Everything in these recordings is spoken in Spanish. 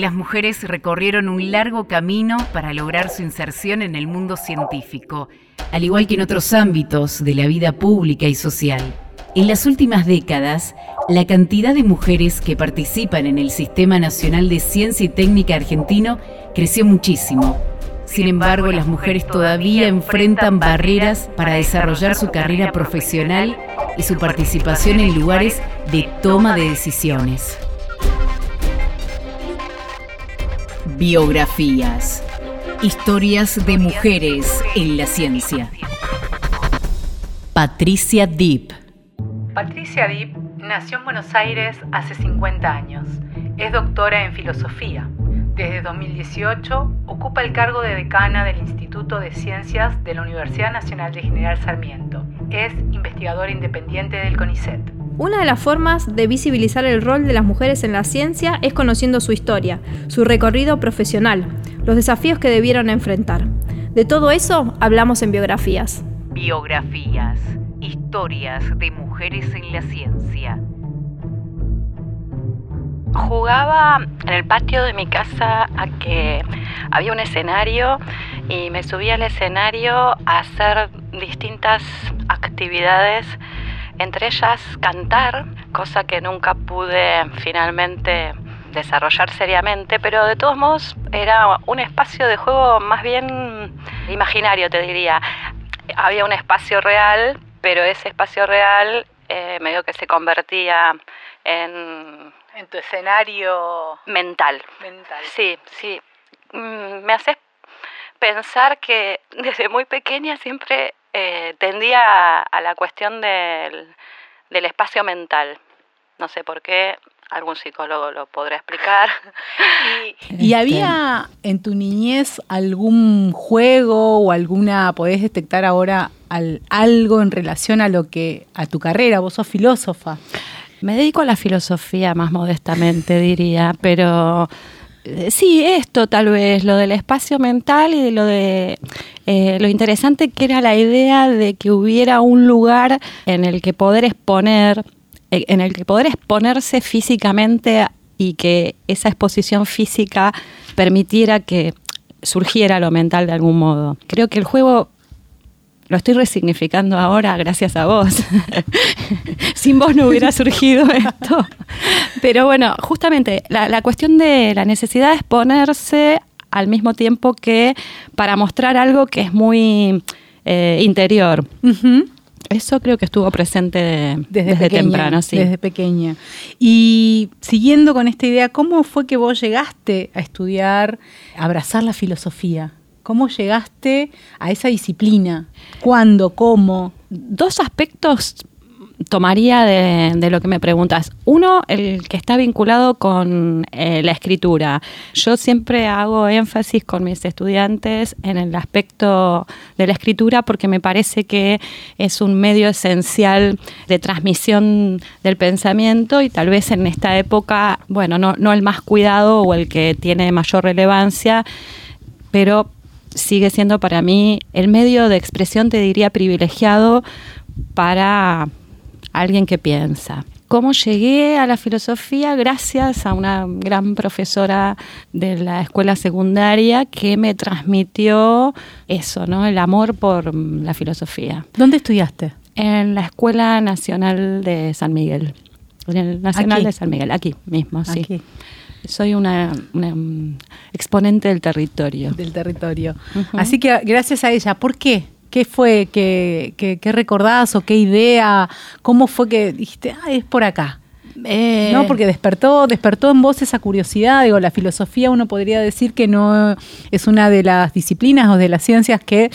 las mujeres recorrieron un largo camino para lograr su inserción en el mundo científico, al igual que en otros ámbitos de la vida pública y social. En las últimas décadas, la cantidad de mujeres que participan en el Sistema Nacional de Ciencia y Técnica argentino creció muchísimo. Sin embargo, las mujeres todavía enfrentan barreras para desarrollar su carrera profesional y su participación en lugares de toma de decisiones. Biografías. Historias de mujeres en la ciencia. Patricia Deep. Patricia Deep nació en Buenos Aires hace 50 años. Es doctora en filosofía. Desde 2018 ocupa el cargo de decana del Instituto de Ciencias de la Universidad Nacional de General Sarmiento. Es investigadora independiente del CONICET. Una de las formas de visibilizar el rol de las mujeres en la ciencia es conociendo su historia, su recorrido profesional, los desafíos que debieron enfrentar. De todo eso hablamos en biografías. Biografías, historias de mujeres en la ciencia. Jugaba en el patio de mi casa a que había un escenario y me subía al escenario a hacer distintas actividades entre ellas cantar, cosa que nunca pude finalmente desarrollar seriamente, pero de todos modos era un espacio de juego más bien imaginario, te diría. Había un espacio real, pero ese espacio real eh, medio que se convertía en... En tu escenario mental. Mental. Sí, sí. Mm, me haces pensar que desde muy pequeña siempre eh, tendía a, la cuestión del, espacio mental. No sé por qué, algún psicólogo lo podrá explicar. y, había en tu niñez algún juego o alguna, podés detectar ahora algo en relación a lo que, a tu carrera, vos sos filósofa. Me dedico a la filosofía más modestamente, diría, pero sí, esto tal vez, lo del espacio mental y de lo de eh, lo interesante que era la idea de que hubiera un lugar en el que poder exponer, eh, en el que poder exponerse físicamente y que esa exposición física permitiera que surgiera lo mental de algún modo. Creo que el juego lo estoy resignificando ahora gracias a vos. Sin vos no hubiera surgido esto. Pero bueno, justamente la, la, cuestión de la necesidad de exponerse al mismo tiempo que para mostrar algo que es muy eh, interior. Eso creo que estuvo presente desde, temprano, sí. Desde pequeña. Y siguiendo con esta idea, ¿cómo fue que vos llegaste a estudiar, a abrazar la filosofía? ¿Cómo llegaste a esa disciplina? ¿Cuándo? ¿Cómo? Dos aspectos tomaría de, lo que me preguntas. Uno, el que está vinculado con eh, la escritura. Yo siempre hago énfasis con mis estudiantes en el aspecto de la escritura porque me parece que es un medio esencial de transmisión del pensamiento y tal vez en esta época, bueno, no, no el más cuidado o el que tiene mayor relevancia, pero sigue siendo para mí el medio de expresión, te diría, privilegiado para alguien que piensa. ¿Cómo llegué a la filosofía? Gracias a una gran profesora de la escuela secundaria que me transmitió eso, ¿no? El amor por la filosofía. ¿Dónde estudiaste? En la Escuela Nacional de San Miguel. En el Nacional de San Miguel, aquí mismo, sí. Aquí. Soy una, exponente del territorio. Del territorio. Así que gracias a ella, ¿por qué? ¿Qué fue? ¿Qué, qué, recordás o qué idea? ¿Cómo fue que dijiste, ah, es por acá? Eh, no, porque despertó, despertó en vos esa curiosidad. Digo, la filosofía uno podría decir que no es una de las disciplinas o de las ciencias que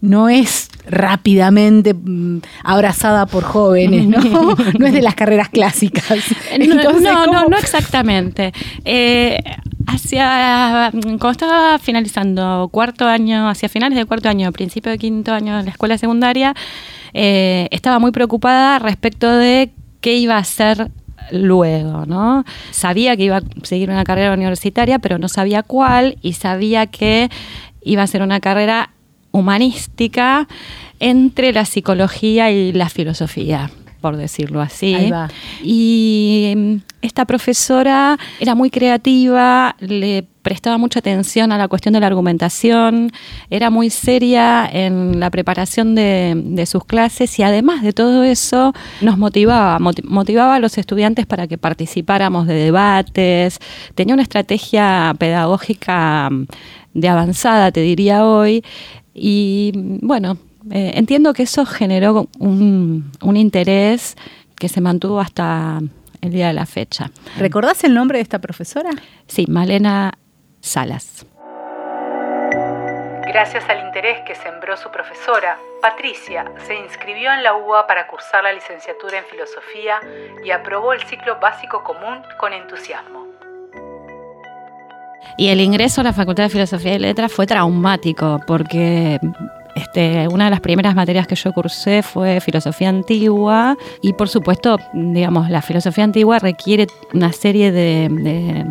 no es rápidamente mm, abrazada por jóvenes, ¿no? no es de las carreras clásicas. no, no, no, exactamente. Eh, hacia cuando estaba finalizando cuarto año, hacia finales del cuarto año, principio de quinto año de la escuela secundaria, eh, estaba muy preocupada respecto de qué iba a hacer luego, ¿no? Sabía que iba a seguir una carrera universitaria, pero no sabía cuál y sabía que iba a ser una carrera humanística entre la psicología y la filosofía. por decirlo así. Y mm, esta profesora era muy creativa, le prestaba mucha atención a la cuestión de la argumentación, era muy seria en la preparación de, sus clases y además de todo eso nos motivaba, motivaba a los estudiantes para que participáramos de debates, tenía una estrategia pedagógica mm, de avanzada, te diría hoy, y bueno, eh, entiendo que eso generó un, un interés que se mantuvo hasta el día de la fecha. ¿Recordás el nombre de esta profesora? Sí, Malena Salas. Gracias al interés que sembró su profesora, Patricia se inscribió en la UBA para cursar la licenciatura en filosofía y aprobó el ciclo básico común con entusiasmo. Y el ingreso a la Facultad de Filosofía y Letras fue traumático porque este, una de las primeras materias que yo cursé fue filosofía antigua. Y por supuesto, digamos, la filosofía antigua requiere una serie de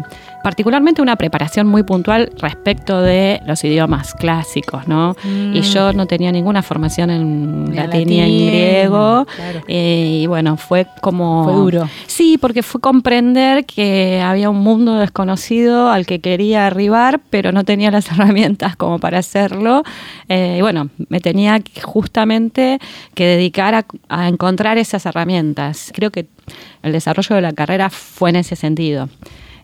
particularmente una preparación muy puntual respecto de los idiomas clásicos, ¿no? Y yo no tenía ninguna formación en latín, ni en griego. Eh, y bueno, fue como... Fue duro. Sí, porque fue comprender que había un mundo desconocido al que quería arribar, pero no tenía las herramientas como para hacerlo. Eh, y bueno, me tenía justamente que dedicar a, a encontrar esas herramientas. Creo que el desarrollo de la carrera fue en ese sentido.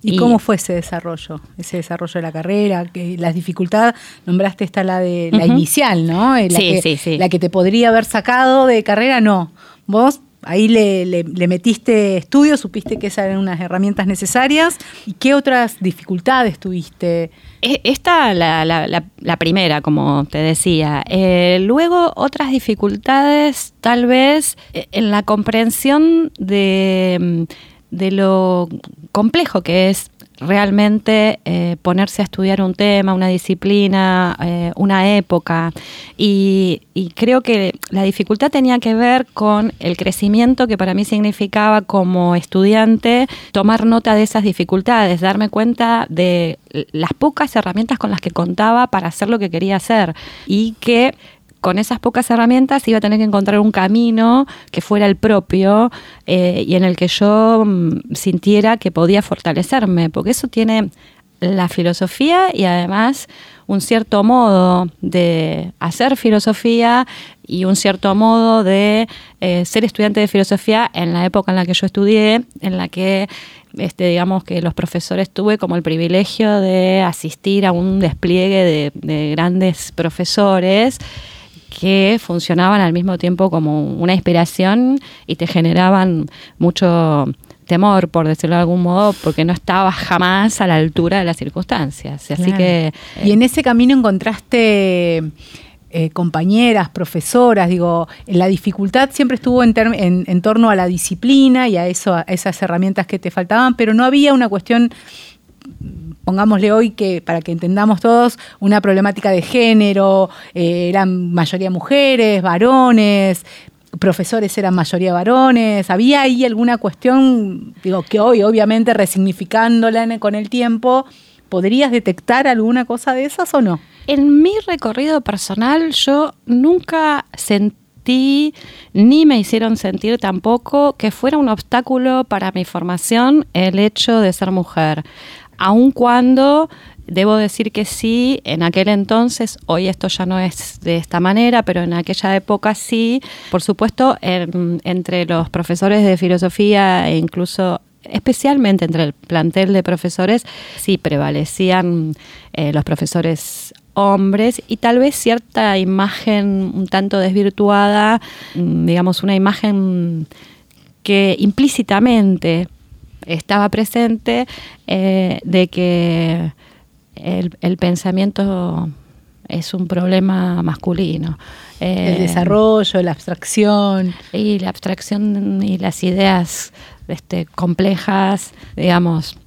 ¿Y, cómo fue ese desarrollo? Ese desarrollo de la carrera, que las dificultades, nombraste esta la de la inicial, ¿no? La sí, sí, sí. La que te podría haber sacado de carrera, no. Vos ahí le, metiste estudios, supiste que esas eran unas herramientas necesarias. ¿Y qué otras dificultades tuviste? E, esta, la, la, primera, como te decía. Eh, luego, otras dificultades, tal vez, eh, en la comprensión de mm, de lo complejo que es realmente eh, ponerse a estudiar un tema, una disciplina, eh, una época. Y, creo que la dificultad tenía que ver con el crecimiento que para mí significaba como estudiante tomar nota de esas dificultades, darme cuenta de las pocas herramientas con las que contaba para hacer lo que quería hacer y que con esas pocas herramientas iba a tener que encontrar un camino que fuera el propio eh, y en el que yo mm, sintiera que podía fortalecerme, porque eso tiene la filosofía y además un cierto modo de hacer filosofía y un cierto modo de eh, ser estudiante de filosofía en la época en la que yo estudié, en la que este, digamos que los profesores tuve como el privilegio de asistir a un despliegue de grandes profesores que funcionaban al mismo tiempo como una inspiración y te generaban mucho temor, por decirlo de algún modo, porque no estabas jamás a la altura de las circunstancias. Así que. Y en ese camino encontraste. Eh, compañeras, profesoras, digo, la dificultad siempre estuvo en, en, torno a la disciplina y a, eso, a esas herramientas que te faltaban, pero no había una cuestión pongámosle hoy que, para que entendamos todos, una problemática de género, eh, eran mayoría mujeres, varones, profesores eran mayoría varones, ¿había ahí alguna cuestión, digo, que hoy obviamente resignificándola con el tiempo, ¿podrías detectar alguna cosa de esas o no? En mi recorrido personal yo nunca sentí ni me hicieron sentir tampoco que fuera un obstáculo para mi formación el hecho de ser mujer aun cuando debo decir que sí, en aquel entonces, hoy esto ya no es de esta manera, pero en aquella época sí, por supuesto, entre los profesores de filosofía e incluso especialmente entre el plantel de profesores, sí prevalecían eh, los profesores hombres y tal vez cierta imagen un tanto desvirtuada, mm, digamos una imagen que implícitamente estaba presente eh, de que el, pensamiento es un problema masculino. el eh, desarrollo, la abstracción. Y la abstracción y las ideas este, complejas, digamos,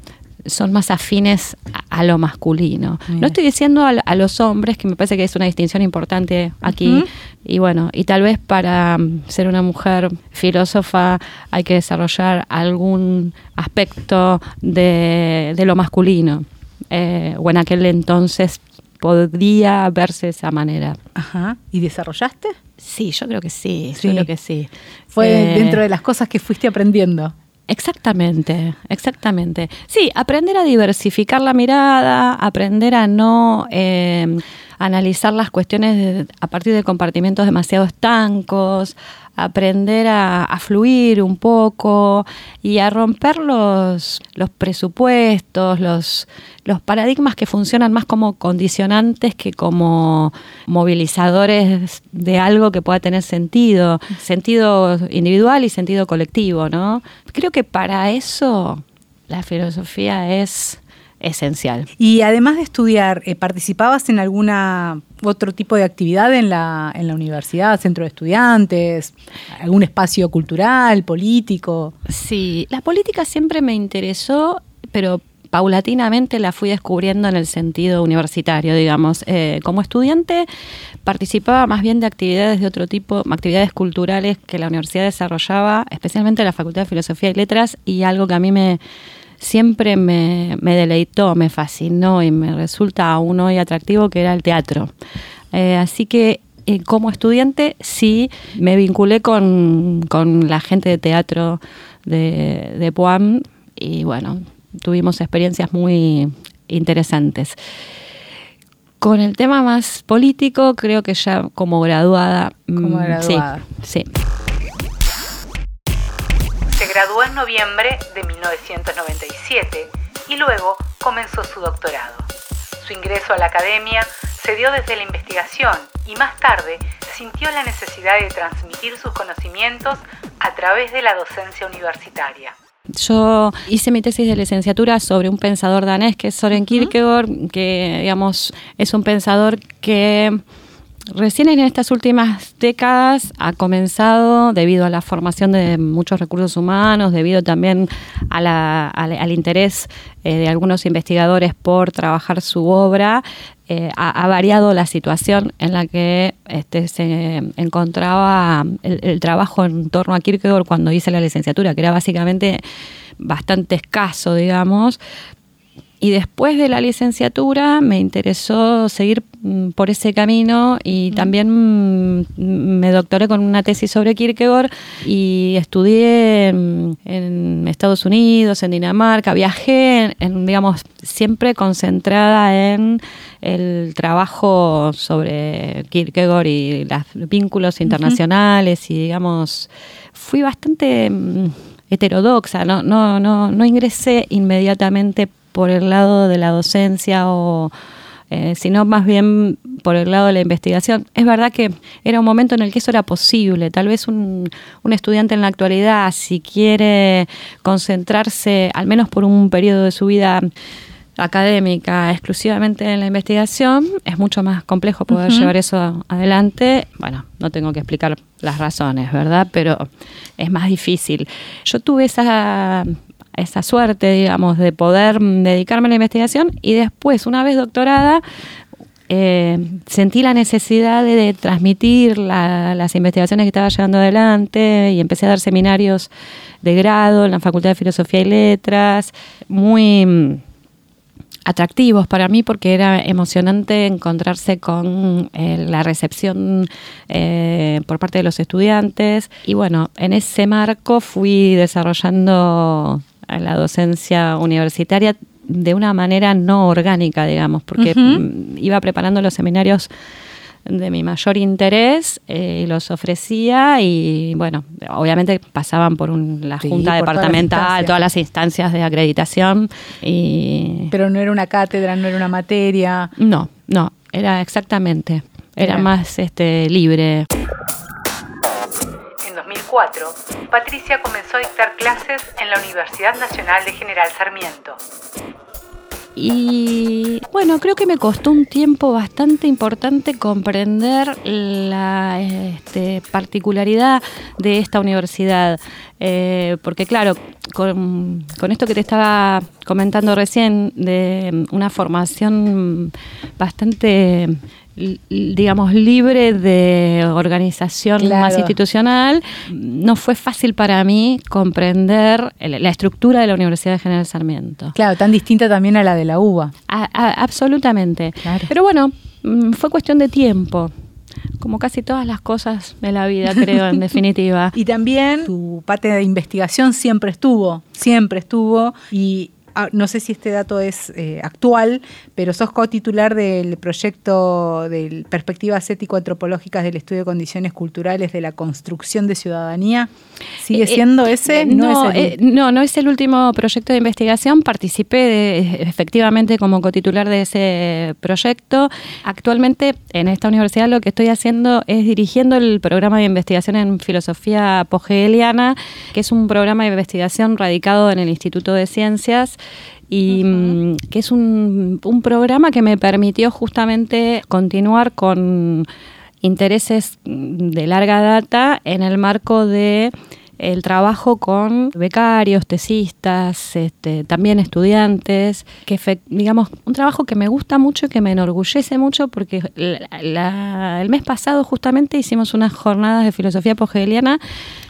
son más afines a, lo masculino. No estoy diciendo a, los hombres, que me parece que es una distinción importante aquí, y bueno, y tal vez para mm, ser una mujer filósofa hay que desarrollar algún aspecto de, lo masculino. Eh, o en aquel entonces podría verse de esa manera. Ajá. ¿Y desarrollaste? Sí, yo creo que sí, yo creo que sí. Fue eh, dentro de las cosas que fuiste aprendiendo. Exactamente, exactamente. Sí, aprender a diversificar la mirada, aprender a no eh, analizar las cuestiones a partir de compartimentos demasiado estancos, aprender a, fluir un poco y a romper los, los presupuestos, los, los paradigmas que funcionan más como condicionantes que como movilizadores de algo que pueda tener sentido, sentido individual y sentido colectivo, ¿no? Creo que para eso la filosofía es esencial. Y además de estudiar, eh, ¿participabas en alguna otro tipo de actividad en la, en la universidad, centro de estudiantes, algún espacio cultural, político? Sí, la política siempre me interesó, pero paulatinamente la fui descubriendo en el sentido universitario, digamos. Eh, como estudiante participaba más bien de actividades de otro tipo, actividades culturales que la universidad desarrollaba, especialmente la Facultad de Filosofía y Letras, y algo que a mí me siempre me, deleitó, me fascinó y me resulta aún hoy atractivo, que era el teatro. Eh, así que eh, como estudiante sí me vinculé con, la gente de teatro de, de Puam y bueno, tuvimos experiencias muy interesantes. Con el tema más político, creo que ya como graduada. Como mm, graduada. sí. Se graduó en noviembre de 1997 y luego comenzó su doctorado. Su ingreso a la academia se dio desde la investigación y más tarde sintió la necesidad de transmitir sus conocimientos a través de la docencia universitaria. Yo hice mi tesis de licenciatura sobre un pensador danés que es Soren Kierkegaard, que digamos es un pensador que Recién en estas últimas décadas ha comenzado, debido a la formación de muchos recursos humanos, debido también al, interés eh, de algunos investigadores por trabajar su obra, eh, ha, variado la situación en la que este, se encontraba el, trabajo en torno a Kierkegaard cuando hice la licenciatura, que era básicamente bastante escaso, digamos, y después de la licenciatura me interesó seguir mm, por ese camino y también mm, me doctoré con una tesis sobre Kierkegaard y estudié en, Estados Unidos, en Dinamarca, viajé, en, digamos, siempre concentrada en el trabajo sobre Kierkegaard y los vínculos internacionales y digamos, fui bastante mm, heterodoxa, no, no, no, no ingresé inmediatamente por el lado de la docencia o eh, sino más bien por el lado de la investigación. Es verdad que era un momento en el que eso era posible. Tal vez un, un, estudiante en la actualidad, si quiere concentrarse, al menos por un periodo de su vida académica exclusivamente en la investigación, es mucho más complejo poder llevar eso adelante. Bueno, no tengo que explicar las razones, ¿verdad? Pero es más difícil. Yo tuve esa esa suerte, digamos, de poder dedicarme a la investigación. Y después, una vez doctorada, eh, sentí la necesidad de, transmitir las investigaciones que estaba llevando adelante y empecé a dar seminarios de grado en la Facultad de Filosofía y Letras, muy mm, atractivos para mí porque era emocionante encontrarse con eh, la recepción eh, por parte de los estudiantes. Y bueno, en ese marco fui desarrollando a la docencia universitaria de una manera no orgánica, digamos, porque mm, iba preparando los seminarios de mi mayor interés eh, y los ofrecía y bueno, obviamente pasaban por la junta departamental, todas las, instancias de acreditación y pero no era una cátedra, no era una materia. No, no, era exactamente, era más este libre. 2004, Patricia comenzó a dictar clases en la Universidad Nacional de General Sarmiento. Y bueno, creo que me costó un tiempo bastante importante comprender la este, particularidad de esta universidad. Eh, porque claro, con, con, esto que te estaba comentando recién, de una formación bastante digamos, libre de organización más institucional, no fue fácil para mí comprender la estructura de la Universidad de General Sarmiento. Claro, tan distinta también a la de la UBA. absolutamente. Pero bueno, mm, fue cuestión de tiempo como casi todas las cosas de la vida, creo, en definitiva. Y también tu parte de investigación siempre estuvo, siempre estuvo, y no sé si este dato es eh, actual, pero sos co-titular del proyecto de perspectivas ético-antropológicas del estudio de condiciones culturales de la construcción de ciudadanía. ¿Sigue eh, siendo ese? Eh, no, no, es el último proyecto de investigación. Participé efectivamente como co-titular de ese proyecto. Actualmente en esta universidad lo que estoy haciendo es dirigiendo el programa de investigación en filosofía pogeliana, que es un programa de investigación radicado en el Instituto de Ciencias y mm, que es un, programa que me permitió justamente continuar con intereses de larga data en el marco de el trabajo con becarios, tesistas, este, también estudiantes, que digamos, un trabajo que me gusta mucho y que me enorgullece mucho porque el mes pasado justamente hicimos unas jornadas de filosofía pogeliana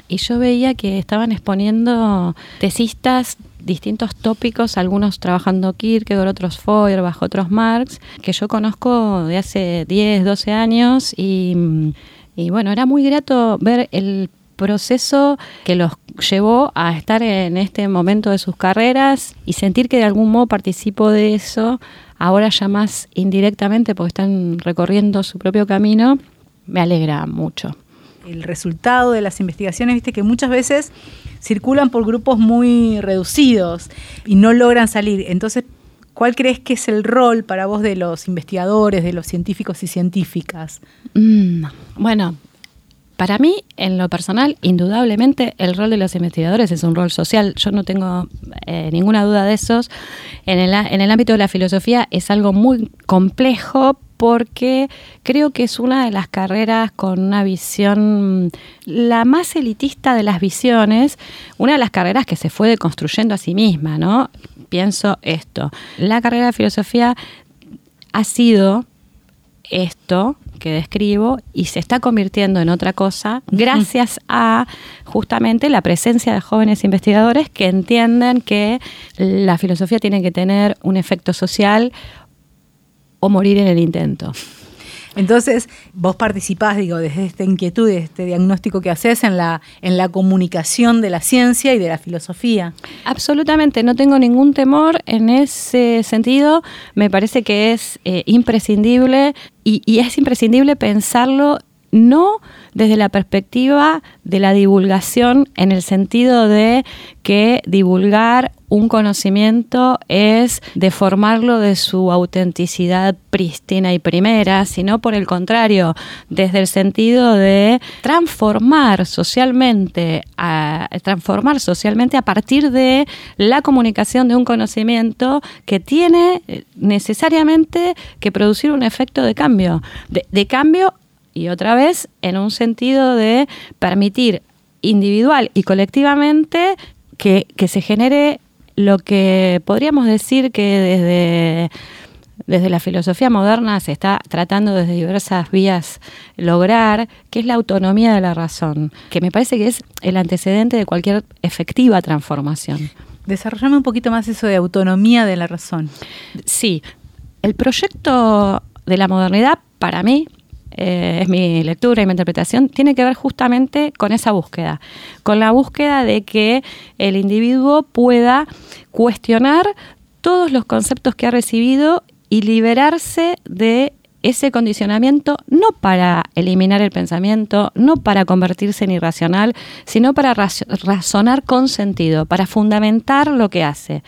y yo veía que estaban exponiendo tesistas distintos tópicos, algunos trabajando Kierkegaard, otros Feuerbach, otros Marx, que yo conozco de hace 10, 12 años y, y bueno, era muy grato ver el proceso que los llevó a estar en este momento de sus carreras y sentir que de algún modo participo de eso, ahora ya más indirectamente porque están recorriendo su propio camino, me alegra mucho. El resultado de las investigaciones, viste que muchas veces circulan por grupos muy reducidos y no logran salir. Entonces, ¿cuál crees que es el rol para vos de los investigadores, de los científicos y científicas? Mm, bueno, para mí, en lo personal, indudablemente el rol de los investigadores es un rol social. Yo no tengo eh, ninguna duda de esos. En el, en el ámbito de la filosofía es algo muy complejo porque creo que es una de las carreras con una visión, la más elitista de las visiones, una de las carreras que se fue deconstruyendo a sí misma, ¿no? Pienso esto, la carrera de filosofía ha sido esto que describo y se está convirtiendo en otra cosa gracias a justamente la presencia de jóvenes investigadores que entienden que la filosofía tiene que tener un efecto social o morir en el intento. Entonces, vos participás, digo, desde esta inquietud, de este diagnóstico que haces en la, en la comunicación de la ciencia y de la filosofía. Absolutamente, no tengo ningún temor en ese sentido. Me parece que es eh, imprescindible y, y es imprescindible pensarlo no desde la perspectiva de la divulgación en el sentido de que divulgar un conocimiento es deformarlo de su autenticidad prístina y primera, sino por el contrario, desde el sentido de transformar socialmente, a, transformar socialmente a partir de la comunicación de un conocimiento que tiene necesariamente que producir un efecto de cambio, de cambio y otra vez en un sentido de permitir individual y colectivamente que, se genere lo que podríamos decir que desde, desde la filosofía moderna se está tratando desde diversas vías lograr, que es la autonomía de la razón, que me parece que es el antecedente de cualquier efectiva transformación. Desarrollame un poquito más eso de autonomía de la razón. Sí, el proyecto de la modernidad para mí eh, es mi lectura y mi interpretación, tiene que ver justamente con esa búsqueda, con la búsqueda de que el individuo pueda cuestionar todos los conceptos que ha recibido y liberarse de ese condicionamiento no para eliminar el pensamiento, no para convertirse en irracional, sino para razonar con sentido, para fundamentar lo que hace.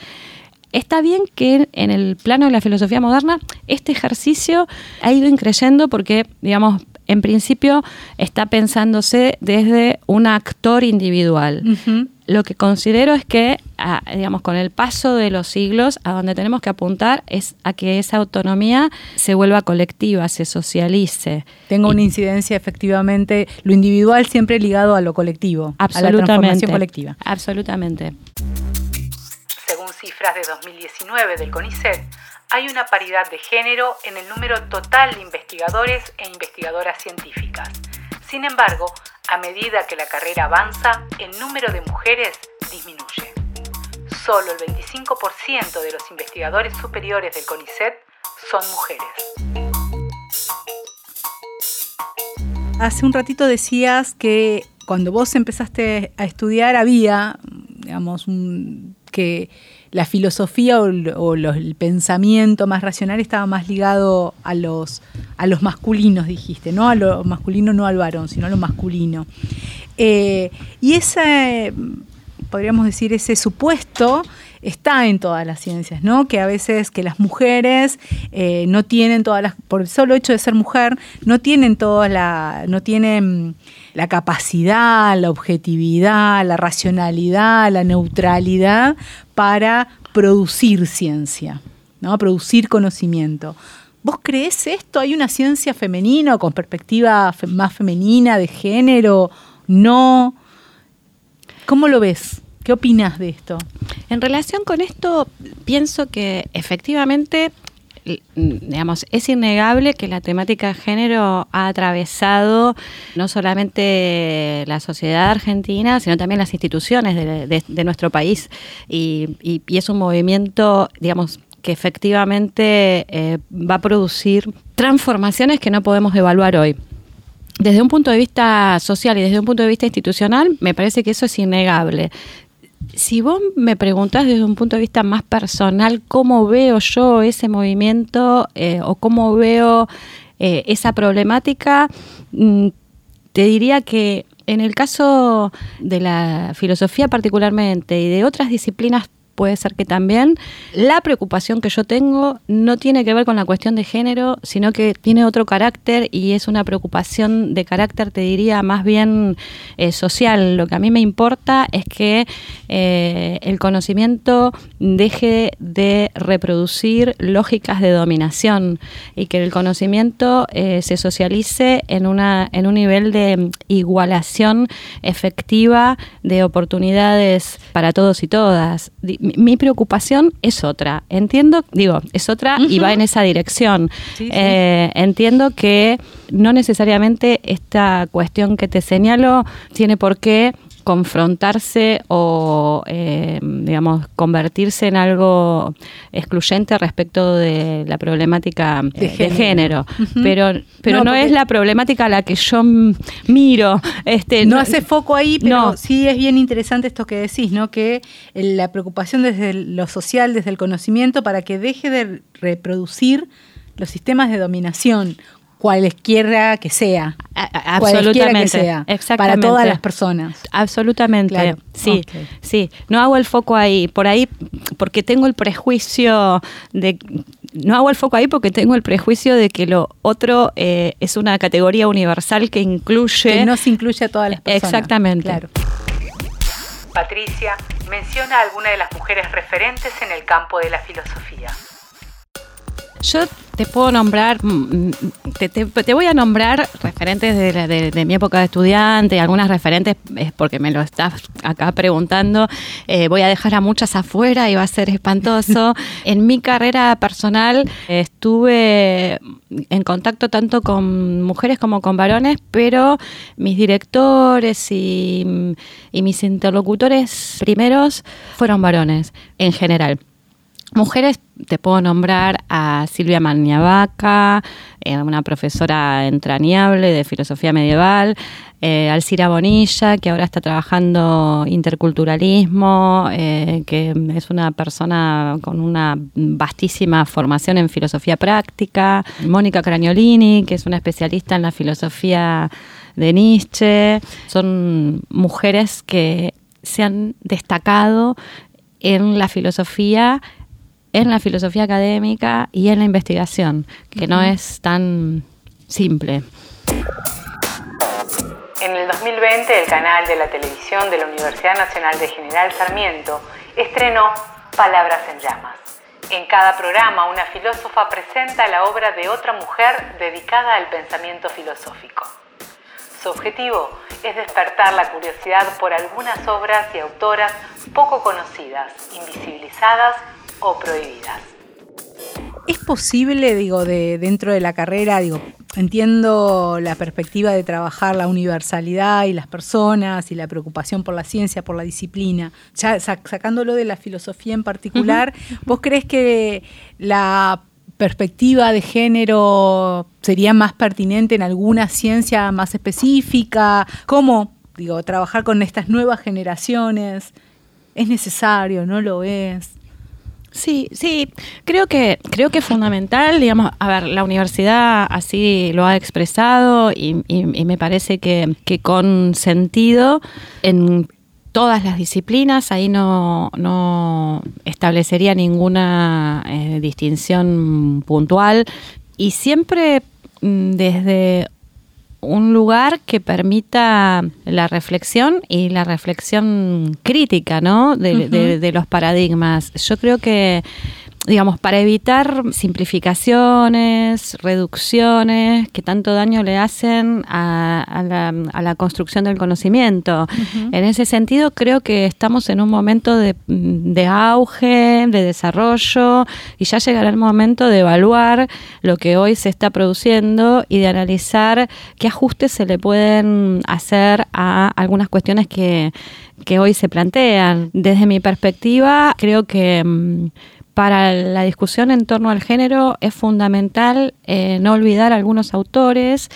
Está bien que en el plano de la filosofía moderna este ejercicio ha ido increyendo porque, digamos, en principio está pensándose desde un actor individual. Lo que considero es que, digamos, con el paso de los siglos, a donde tenemos que apuntar es a que esa autonomía se vuelva colectiva, se socialice. Tenga una incidencia efectivamente, lo individual siempre ligado a lo colectivo, a la transformación colectiva. Absolutamente cifras de 2019 del CONICET, hay una paridad de género en el número total de investigadores e investigadoras científicas. Sin embargo, a medida que la carrera avanza, el número de mujeres disminuye. Solo el 25% de los investigadores superiores del CONICET son mujeres. Hace un ratito decías que cuando vos empezaste a estudiar había, digamos, que la filosofía o, el pensamiento más racional estaba más ligado a los, a los masculinos, dijiste, no a lo masculino, no al varón, sino a lo masculino. Eh, y ese, podríamos decir, ese supuesto está en todas las ciencias, ¿no? Que a veces que las mujeres eh, no tienen todas las, por el solo hecho de ser mujer, no tienen toda la, no tienen la capacidad, la objetividad, la racionalidad, la neutralidad para producir ciencia, ¿no? Producir conocimiento. ¿Vos crees esto? ¿Hay una ciencia femenina con perspectiva más femenina de género? No. ¿Cómo lo ves? ¿Qué opinas de esto? En relación con esto, pienso que efectivamente digamos, es innegable que la temática de género ha atravesado no solamente la sociedad argentina, sino también las instituciones de, nuestro país. Y, es un movimiento, digamos, que efectivamente eh, va a producir transformaciones que no podemos evaluar hoy desde un punto de vista social y desde un punto de vista institucional, me parece que eso es innegable si vos me preguntás desde un punto de vista más personal cómo veo yo ese movimiento eh, o cómo veo eh, esa problemática, mm, te diría que en el caso de la filosofía particularmente y de otras disciplinas puede ser que también. La preocupación que yo tengo no tiene que ver con la cuestión de género, sino que tiene otro carácter y es una preocupación de carácter, te diría, más bien eh, social. Lo que a mí me importa es que eh, el conocimiento deje de reproducir lógicas de dominación y que el conocimiento eh, se socialice en, una, en un nivel de igualación efectiva de oportunidades para todos y todas mi, preocupación es otra. Entiendo, digo, es otra y va en esa dirección. Eh, entiendo que no necesariamente esta cuestión que te señalo tiene por qué confrontarse o, eh, digamos, convertirse en algo excluyente respecto de la problemática de, eh, género. Pero, pero no, es la problemática a la que yo miro. Este, no, hace foco ahí, pero sí es bien interesante esto que decís, ¿no? Que la preocupación desde lo social, desde el conocimiento, para que deje de reproducir los sistemas de dominación cualesquiera que sea. absolutamente. Que sea, para todas las personas. Absolutamente. Sí, sí. No hago el foco ahí. Por ahí, porque tengo el prejuicio de. No hago el foco ahí porque tengo el prejuicio de que lo otro eh, es una categoría universal que incluye. Que no se incluye a todas las personas. Exactamente. Claro. Patricia menciona a alguna de las mujeres referentes en el campo de la filosofía. Yo te puedo nombrar, mm, mm, te, voy a nombrar referentes de, mi época de estudiante, algunas referentes, es porque me lo estás acá preguntando, eh, voy a dejar a muchas afuera y va a ser espantoso. en mi carrera personal estuve en contacto tanto con mujeres como con varones, pero mis directores y, y mis interlocutores primeros fueron varones en general. Mujeres, te puedo nombrar a Silvia Mañavaca, eh, una profesora entrañable de filosofía medieval, eh, Alcira Bonilla, que ahora está trabajando interculturalismo, eh, que es una persona con una vastísima formación en filosofía práctica, Mónica Craniolini, que es una especialista en la filosofía de Nietzsche. Son mujeres que se han destacado en la filosofía en la filosofía académica y en la investigación, que no es tan simple. En el 2020, el canal de la televisión de la Universidad Nacional de General Sarmiento estrenó Palabras en Llamas. En cada programa, una filósofa presenta la obra de otra mujer dedicada al pensamiento filosófico. Su objetivo es despertar la curiosidad por algunas obras y autoras poco conocidas, invisibilizadas o prohibidas. ¿Es posible, digo, de dentro de la carrera, digo, entiendo la perspectiva de trabajar la universalidad y las personas y la preocupación por la ciencia, por la disciplina, ya sacándolo de la filosofía en particular, ¿vos crees que la perspectiva de género sería más pertinente en alguna ciencia más específica? ¿Cómo, digo, trabajar con estas nuevas generaciones? ¿Es necesario? ¿No lo es? Sí, sí, creo que, creo que es fundamental, digamos, a ver, la universidad así lo ha expresado y, me parece que, que, con sentido en todas las disciplinas, ahí no, no establecería ninguna eh, distinción puntual. Y siempre mm, desde un lugar que permita la reflexión y la reflexión crítica, ¿no? de los paradigmas. Yo creo que digamos, para evitar simplificaciones, reducciones que tanto daño le hacen a, la, construcción del conocimiento. En ese sentido, creo que estamos en un momento de, auge, de desarrollo, y ya llegará el momento de evaluar lo que hoy se está produciendo y de analizar qué ajustes se le pueden hacer a algunas cuestiones que, que hoy se plantean. Desde mi perspectiva, creo que mm, para la discusión en torno al género es fundamental eh, no olvidar algunos autores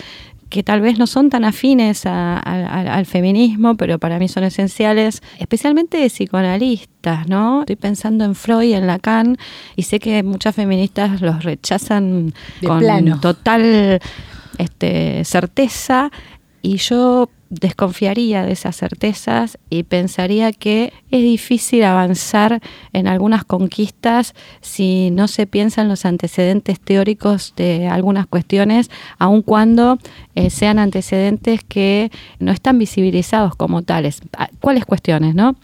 que tal vez no son tan afines al feminismo, pero para mí son esenciales, especialmente psicoanalistas, ¿no? Estoy pensando en Freud y en Lacan, y sé que muchas feministas los rechazan con total este, certeza, y yo desconfiaría de esas certezas y pensaría que es difícil avanzar en algunas conquistas si no se piensan los antecedentes teóricos de algunas cuestiones, aun cuando eh, sean antecedentes que no están visibilizados como tales. Ah, ¿Cuáles cuestiones, no?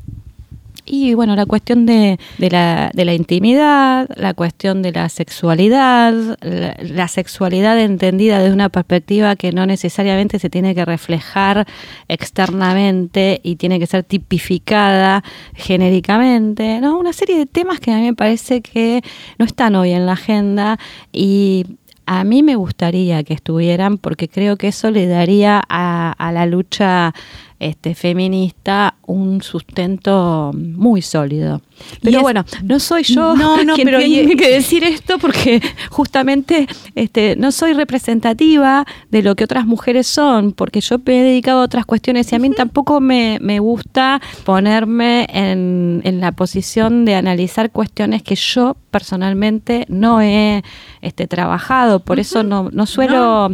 Y bueno, la cuestión de, de, la, de la intimidad, la cuestión de la sexualidad, la, sexualidad entendida desde una perspectiva que no necesariamente se tiene que reflejar externamente y tiene que ser tipificada genéricamente, ¿no? Una serie de temas que a mí me parece que no están hoy en la agenda y a mí me gustaría que estuvieran porque creo que eso le daría a, a la lucha este, feminista un sustento muy sólido. Pero bueno, no soy yo quien pero tiene que decir esto porque justamente este, no soy representativa de lo que otras mujeres son, porque yo me he dedicado a otras cuestiones y a mí tampoco me, gusta ponerme en, en, la posición de analizar cuestiones que yo personalmente no he este, trabajado, por eso no, no suelo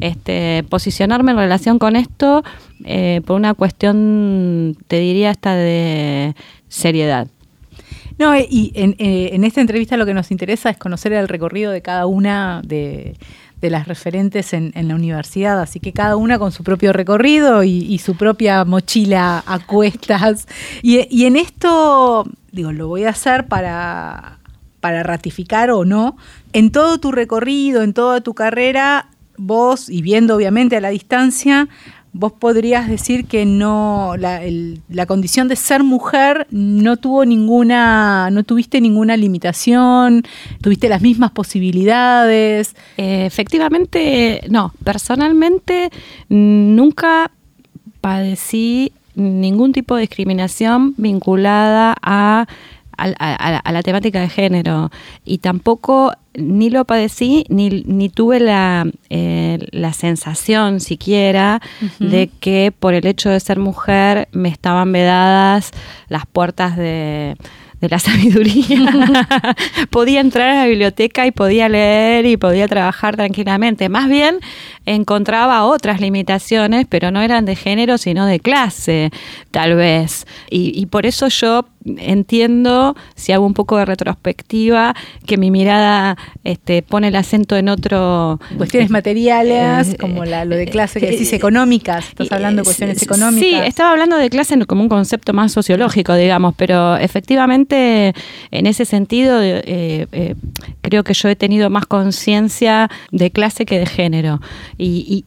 Este, posicionarme en relación con esto eh, por una cuestión, te diría, hasta de seriedad. No, y eh, en, esta entrevista lo que nos interesa es conocer el recorrido de cada una de, las referentes en, la universidad, así que cada una con su propio recorrido y, su propia mochila a cuestas. Y, en esto, digo, lo voy a hacer para, para ratificar o no, en todo tu recorrido, en toda tu carrera, vos, y viendo obviamente a la distancia, vos podrías decir que no la, la, condición de ser mujer no tuvo ninguna no tuviste ninguna limitación tuviste las mismas posibilidades. Eh, efectivamente no. Personalmente nunca padecí ningún tipo de discriminación vinculada a a, la temática de género. Y tampoco ni lo padecí ni, ni tuve la, eh, la sensación siquiera de que por el hecho de ser mujer me estaban vedadas las puertas de de la sabiduría. podía entrar a la biblioteca y podía leer y podía trabajar tranquilamente. Más bien encontraba otras limitaciones, pero no eran de género, sino de clase, tal vez. Y, por eso yo entiendo, si hago un poco de retrospectiva, que mi mirada este, pone el acento en otro... Cuestiones materiales, eh, como la, lo de clase que decís, eh, económicas. Estás hablando de cuestiones económicas. Sí, estaba hablando de clase como un concepto más sociológico, digamos, pero efectivamente en ese sentido eh, creo que yo he tenido más conciencia de clase que de género. Y,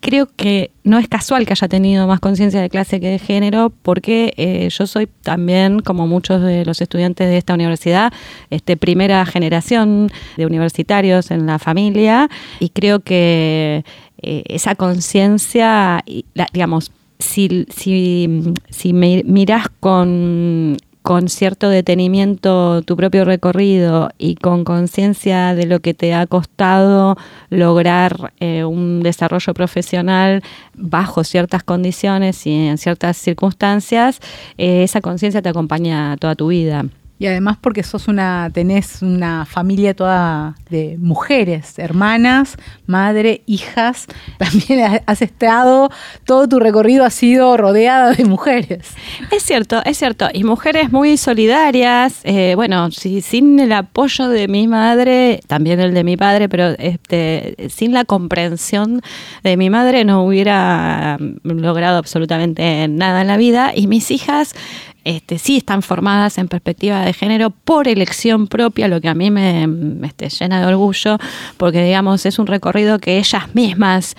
creo que no es casual que haya tenido más conciencia de clase que de género, porque eh, yo soy también, como muchos de los estudiantes de esta universidad, este, primera generación de universitarios en la familia, y creo que eh, esa conciencia, digamos, si, si, si me miras con con cierto detenimiento tu propio recorrido y con conciencia de lo que te ha costado lograr eh, un desarrollo profesional bajo ciertas condiciones y en ciertas circunstancias, eh, esa conciencia te acompaña toda tu vida. Y además porque sos una, tenés una familia toda de mujeres, hermanas, madre, hijas. También has estado, todo tu recorrido ha sido rodeada de mujeres. Es cierto, es cierto. Y mujeres muy solidarias. Eh, bueno, si, sin el apoyo de mi madre, también el de mi padre, pero este, sin la comprensión de mi madre no hubiera logrado absolutamente nada en la vida. Y mis hijas este, sí están formadas en perspectiva de género por elección propia, lo que a mí me, este, llena de orgullo, porque digamos es un recorrido que ellas mismas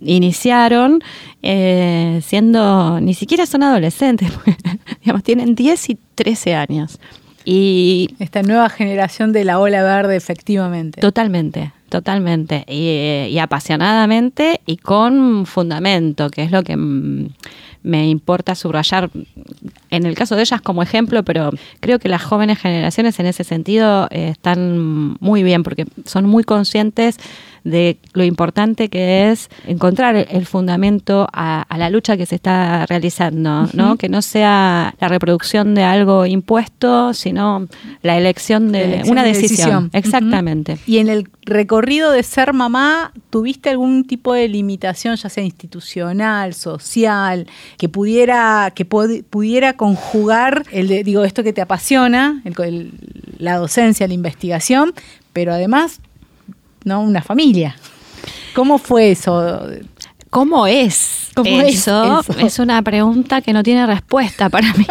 iniciaron, eh, siendo, ni siquiera son adolescentes, digamos, tienen 10 y 13 años. Y esta nueva generación de la ola verde, efectivamente. Totalmente, totalmente. Y, y apasionadamente y con fundamento, que es lo que me importa subrayar en el caso de ellas como ejemplo, pero creo que las jóvenes generaciones en ese sentido eh, están muy bien porque son muy conscientes de lo importante que es encontrar el fundamento a, la lucha que se está realizando, ¿no? Que no sea la reproducción de algo impuesto, sino la elección de una decisión. Exactamente. Y en el recorrido de ser mamá, ¿tuviste algún tipo de limitación, ya sea institucional, social, que pudiera, que pudiera conjugar el de, digo, esto que te apasiona, la docencia, la investigación, pero además ¿no? Una familia. ¿Cómo fue eso? ¿Cómo es? ¿Cómo eso? Es una pregunta que no tiene respuesta para mí.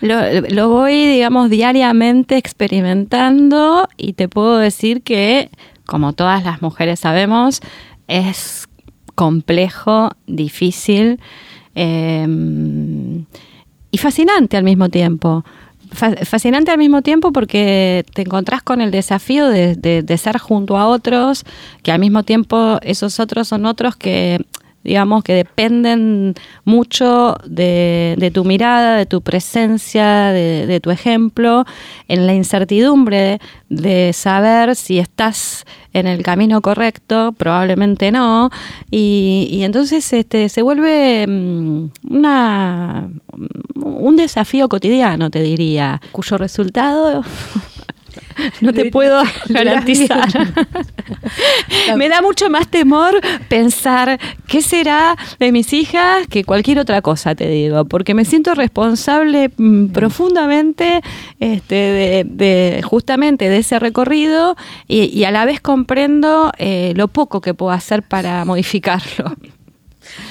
lo, voy, digamos, diariamente experimentando y te puedo decir que, como todas las mujeres sabemos, es complejo, difícil em, y fascinante al mismo tiempo fascinante al mismo tiempo porque te encontrás con el desafío de, de, ser junto a otros, que al mismo tiempo esos otros son otros que digamos, que dependen mucho de, tu mirada, de tu presencia, de, tu ejemplo, en la incertidumbre de saber si estás en el camino correcto, probablemente no, y, entonces este, se vuelve mm, una, un desafío cotidiano, te diría, cuyo resultado no te puedo garantizar. Me da mucho más temor pensar qué será de mis hijas que cualquier otra cosa, te digo, porque me siento responsable mm, profundamente este, de, justamente de ese recorrido y, a la vez comprendo eh, lo poco que puedo hacer para modificarlo.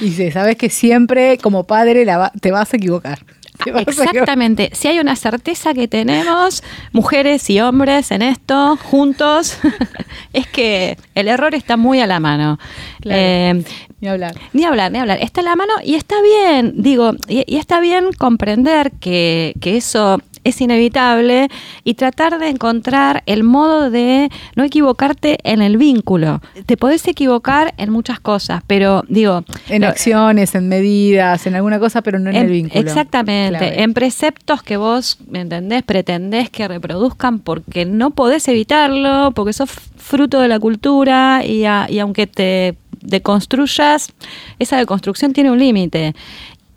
Y sabes que siempre como padre te vas a equivocar. Exactamente. Si hay una certeza que tenemos, mujeres y hombres en esto, juntos, es que el error está muy a la mano. Eh, ni hablar. Ni hablar, ni hablar. Está a la mano y está bien, digo, y, está bien comprender que, que eso es inevitable y tratar de encontrar el modo de no equivocarte en el vínculo. Te podés equivocar en muchas cosas, pero digo... En acciones, en medidas, en alguna cosa, pero no en, el vínculo. Exactamente, en preceptos que vos, ¿me entendés? Pretendés que reproduzcan porque no podés evitarlo, porque sos fruto de la cultura y, y aunque te deconstruyas, esa deconstrucción tiene un límite.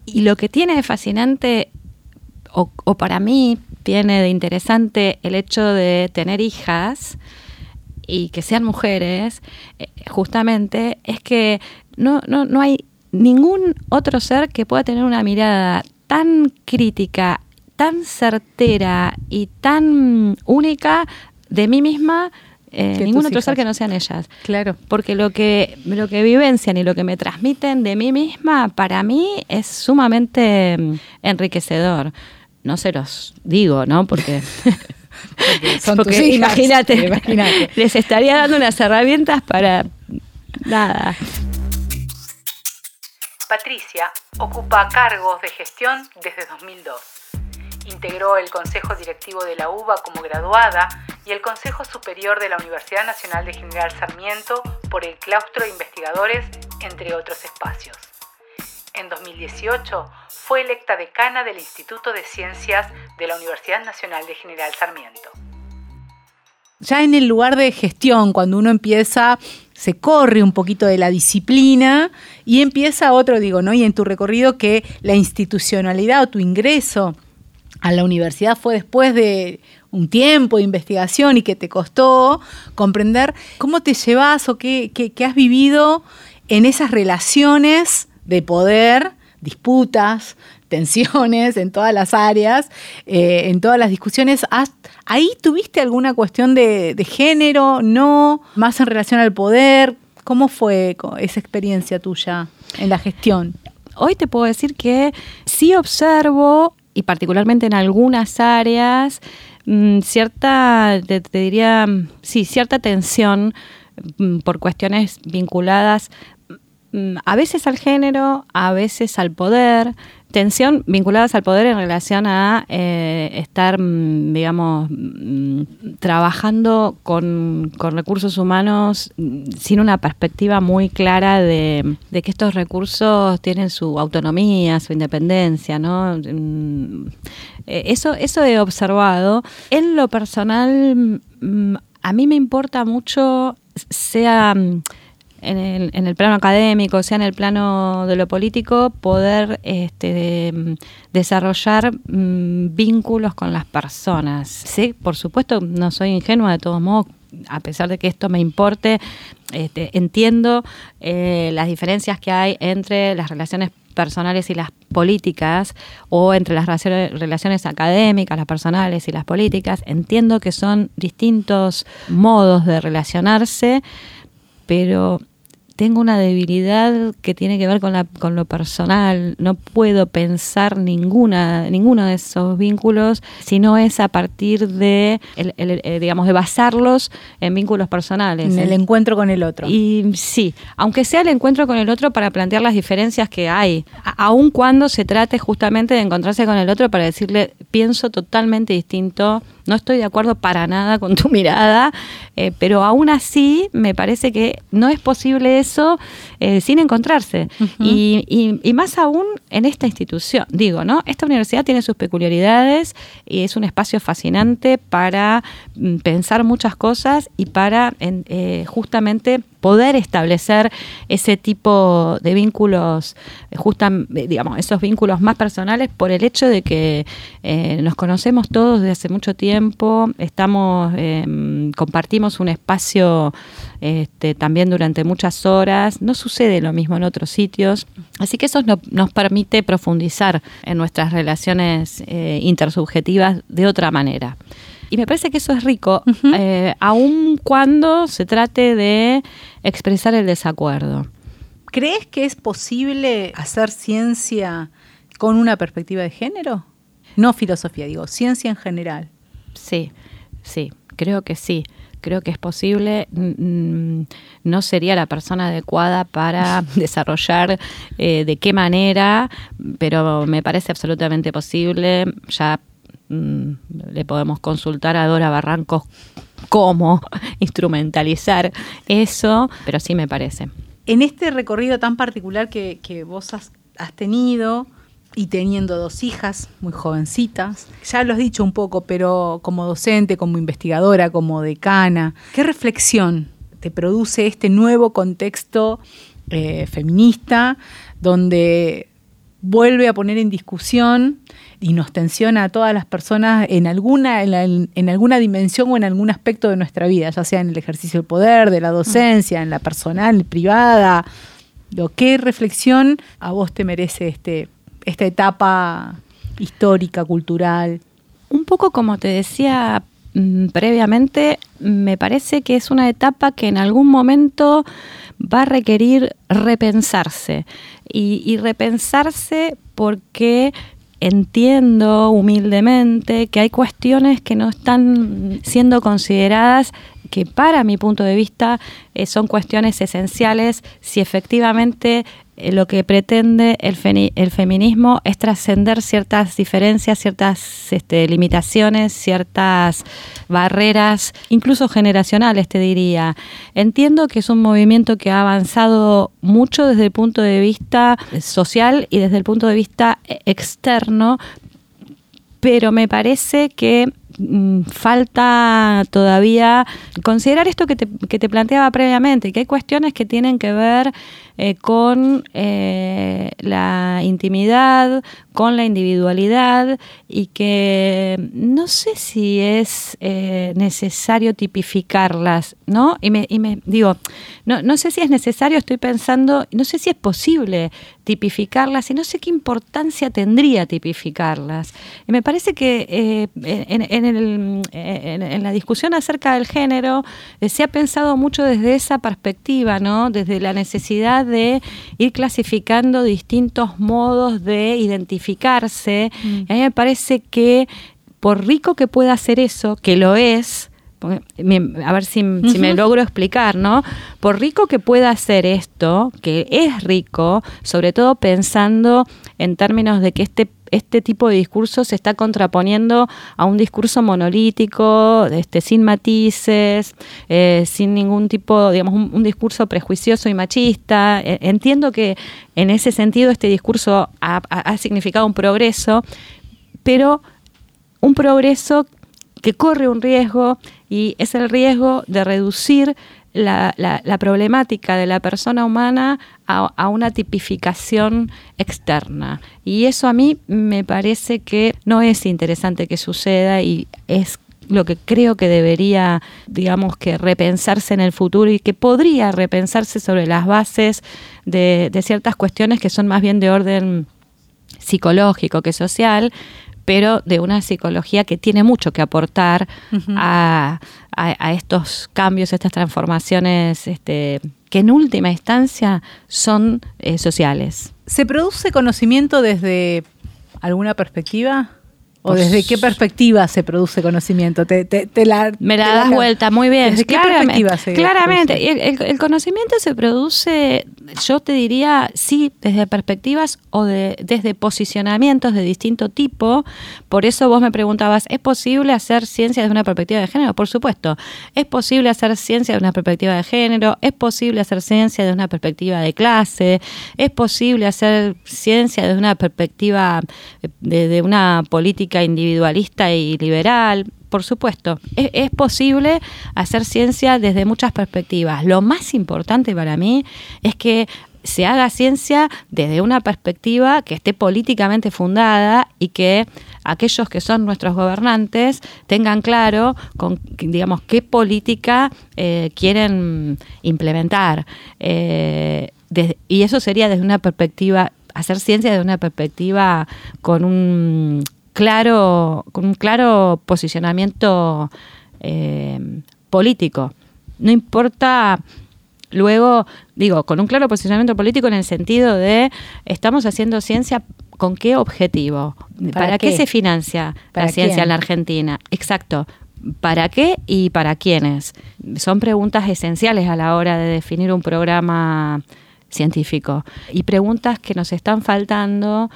Y lo que tiene de fascinante o, para mí tiene de interesante el hecho de tener hijas y que sean mujeres, eh, justamente, es que no, no, no hay ningún otro ser que pueda tener una mirada tan crítica, tan certera y tan única de mí misma eh, ningún otro ser que no sean ellas. Claro. Porque lo que, lo que vivencian y lo que me transmiten de mí misma, para mí es sumamente mm, enriquecedor no se los digo, ¿no? Porque, son tus hijas, imagínate, les estaría dando unas herramientas para nada. Patricia ocupa cargos de gestión desde 2002. Integró el Consejo Directivo de la UBA como graduada y el Consejo Superior de la Universidad Nacional de General Sarmiento por el Claustro de Investigadores, entre otros espacios. En 2018 fue electa decana del Instituto de Ciencias de la Universidad Nacional de General Sarmiento. Ya en el lugar de gestión, cuando uno empieza, se corre un poquito de la disciplina y empieza otro, digo, ¿no? Y en tu recorrido que la institucionalidad o tu ingreso a la universidad fue después de un tiempo de investigación y que te costó comprender cómo te llevas o qué, qué has vivido en esas relaciones de poder, disputas, tensiones en todas las áreas, eh, en todas las discusiones. ¿Ahí tuviste alguna cuestión de, género? ¿No? ¿Más en relación al poder? ¿Cómo fue esa experiencia tuya en la gestión? Hoy te puedo decir que sí observo, y particularmente en algunas áreas, mm, cierta, te, diría, sí, cierta tensión mm, por cuestiones vinculadas Mm, a veces al género, a veces al poder, tensión vinculadas al poder en relación a eh, estar, mm, digamos, mm, trabajando con, recursos humanos sin una perspectiva muy clara de, que estos recursos tienen su autonomía, su independencia, ¿no? Eh, eso, eso he observado. En lo personal, a mí me importa mucho, sea en el, en el plano académico, sea en el plano de lo político, poder este, desarrollar mm, vínculos con las personas. Sí, por supuesto, no soy ingenua de todos modos, a pesar de que esto me importe, este, entiendo eh, las diferencias que hay entre las relaciones personales y las políticas o entre las relaciones académicas, las personales y las políticas. Entiendo que son distintos modos de relacionarse, pero tengo una debilidad que tiene que ver con, la, con lo personal. No puedo pensar ninguna, ninguno de esos vínculos si no es a partir de, eh, digamos, de basarlos en vínculos personales. En el encuentro con el otro. Y sí, aunque sea el encuentro con el otro para plantear las diferencias que hay, aun cuando se trate justamente de encontrarse con el otro para decirle, pienso totalmente distinto no estoy de acuerdo para nada con tu mirada, eh, pero aún así me parece que no es posible eso eh, sin encontrarse. y, y, más aún en esta institución. Digo, ¿no? Esta universidad tiene sus peculiaridades y es un espacio fascinante para mm, pensar muchas cosas y para eh, justamente poder establecer ese tipo de vínculos, justamente, digamos, esos vínculos más personales por el hecho de que eh, nos conocemos todos desde hace mucho tiempo, estamos, em, compartimos un espacio este, también durante muchas horas, no sucede lo mismo en otros sitios, así que eso nos permite profundizar en nuestras relaciones eh, intersubjetivas de otra manera. Y me parece que eso es rico, eh, aun cuando se trate de expresar el desacuerdo. ¿Crees que es posible hacer ciencia con una perspectiva de género? No filosofía, digo, ciencia en general. Sí, sí, creo que sí. Creo que es posible. No sería la persona adecuada para desarrollar eh, de qué manera, pero me parece absolutamente posible. Ya Mm, le podemos consultar a Dora Barrancos cómo instrumentalizar eso, pero sí me parece. En este recorrido tan particular que, vos has, tenido y teniendo dos hijas muy jovencitas, ya lo has dicho un poco, pero como docente, como investigadora, como decana, ¿qué reflexión te produce este nuevo contexto eh, feminista donde vuelve a poner en discusión y nos tensiona a todas las personas en alguna, en, alguna dimensión o en algún aspecto de nuestra vida, ya sea en el ejercicio del poder, de la docencia, en la personal, privada. ¿Qué reflexión a vos te merece este, esta etapa histórica, cultural? Un poco como te decía mm, previamente, me parece que es una etapa que en algún momento va a requerir repensarse. Y, repensarse porque entiendo humildemente que hay cuestiones que no están siendo consideradas que para mi punto de vista eh, son cuestiones esenciales si efectivamente eh, lo que pretende el, feminismo es trascender ciertas diferencias, ciertas este, limitaciones, ciertas barreras, incluso generacionales, te diría. Entiendo que es un movimiento que ha avanzado mucho desde el punto de vista social y desde el punto de vista eh, externo, pero me parece que Mm, falta todavía considerar esto que te, que te, planteaba previamente, que hay cuestiones que tienen que ver eh, con eh, la intimidad, con la individualidad y que no sé si es eh, necesario tipificarlas, ¿no? Y me, y me digo, no, no sé si es necesario, estoy pensando, no sé si es posible tipificarlas y no sé qué importancia tendría tipificarlas. Y me parece que en, en en, la discusión acerca del género eh, se ha pensado mucho desde esa perspectiva, ¿no? Desde la necesidad de ir clasificando distintos modos de identificarse. Mm. a mí me parece que por rico que pueda hacer eso, que lo es, a ver si, me logro explicar, ¿no? Por rico que pueda hacer esto, que es rico, sobre todo pensando en términos de que este este tipo de discurso se está contraponiendo a un discurso monolítico, este, sin matices, eh, sin ningún tipo, digamos, un, discurso prejuicioso y machista. E, entiendo que en ese sentido este discurso ha significado un progreso, pero un progreso que corre un riesgo y es el riesgo de reducir la, la, problemática de la persona humana a, una tipificación externa. Y eso a mí me parece que no es interesante que suceda y es lo que creo que debería, digamos, que repensarse en el futuro y que podría repensarse sobre las bases de ciertas cuestiones que son más bien de orden psicológico que social, pero de una psicología que tiene mucho que aportar a, estos cambios, estas transformaciones este, que en última instancia son eh, sociales. ¿Se produce conocimiento desde alguna perspectiva? ¿O desde qué perspectiva se produce conocimiento? Te, Me la das vuelta, muy bien. ¿Desde qué perspectiva se Claramente, el, conocimiento se produce, yo te diría, sí, desde perspectivas o de, desde posicionamientos de distinto tipo. Por eso vos me preguntabas, ¿es posible hacer ciencia desde una perspectiva de género? Por supuesto. ¿Es posible hacer ciencia desde una perspectiva de género? ¿Es posible hacer ciencia desde una perspectiva de clase? ¿Es posible hacer ciencia desde una perspectiva de una política individualista y liberal. Por supuesto, es, posible hacer ciencia desde muchas perspectivas. Lo más importante para mí es que se haga ciencia desde una perspectiva que esté políticamente fundada y que aquellos que son nuestros gobernantes tengan claro con digamos qué política eh, quieren implementar eh, y eso sería desde una perspectiva hacer ciencia desde una perspectiva con un claro, con un claro posicionamiento eh, político. No importa luego, digo, con un claro posicionamiento político en el sentido de estamos haciendo ciencia con qué objetivo, para, qué? se financia la ciencia en la Argentina, exacto. ¿Para qué y para quiénes? Son preguntas esenciales a la hora de definir un programa científico y preguntas que nos están faltando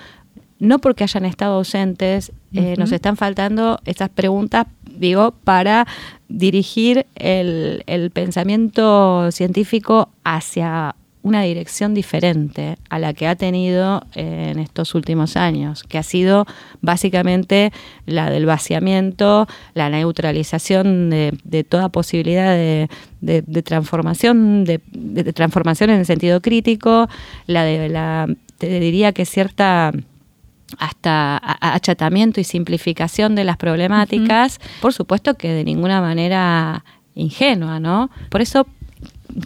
no porque hayan estado ausentes, eh, nos están faltando estas preguntas, digo, para dirigir el, pensamiento científico hacia una dirección diferente a la que ha tenido en estos últimos años, que ha sido básicamente la del vaciamiento, la neutralización de, toda posibilidad de, transformación, de, transformación en el sentido crítico, la de la, te diría que cierta hasta achatamiento y simplificación de las problemáticas, por supuesto que de ninguna manera ingenua, ¿no? Por eso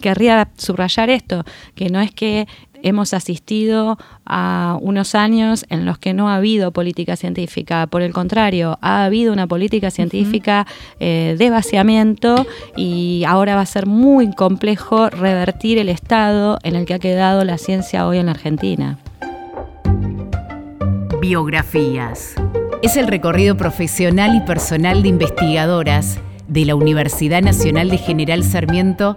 querría subrayar esto, que no es que hemos asistido a unos años en los que no ha habido política científica, por el contrario, ha habido una política científica eh, de vaciamiento y ahora va a ser muy complejo revertir el estado en el que ha quedado la ciencia hoy en la Argentina. Biografías. Es el recorrido profesional y personal de investigadoras de la Universidad Nacional de General Sarmiento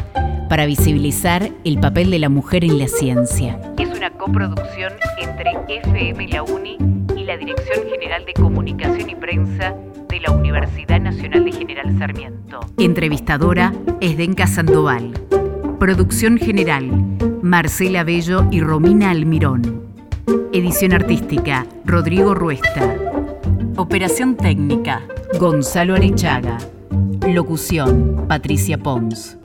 para visibilizar el papel de la mujer en la ciencia. Es una coproducción entre FM La Uni y la Dirección General de Comunicación y Prensa de la Universidad Nacional de General Sarmiento. Entrevistadora Esdenca Sandoval. Producción general Marcela Bello y Romina Almirón. Edición artística Rodrigo Ruesta. Operación técnica Gonzalo Arechaga. Locución Patricia Pons.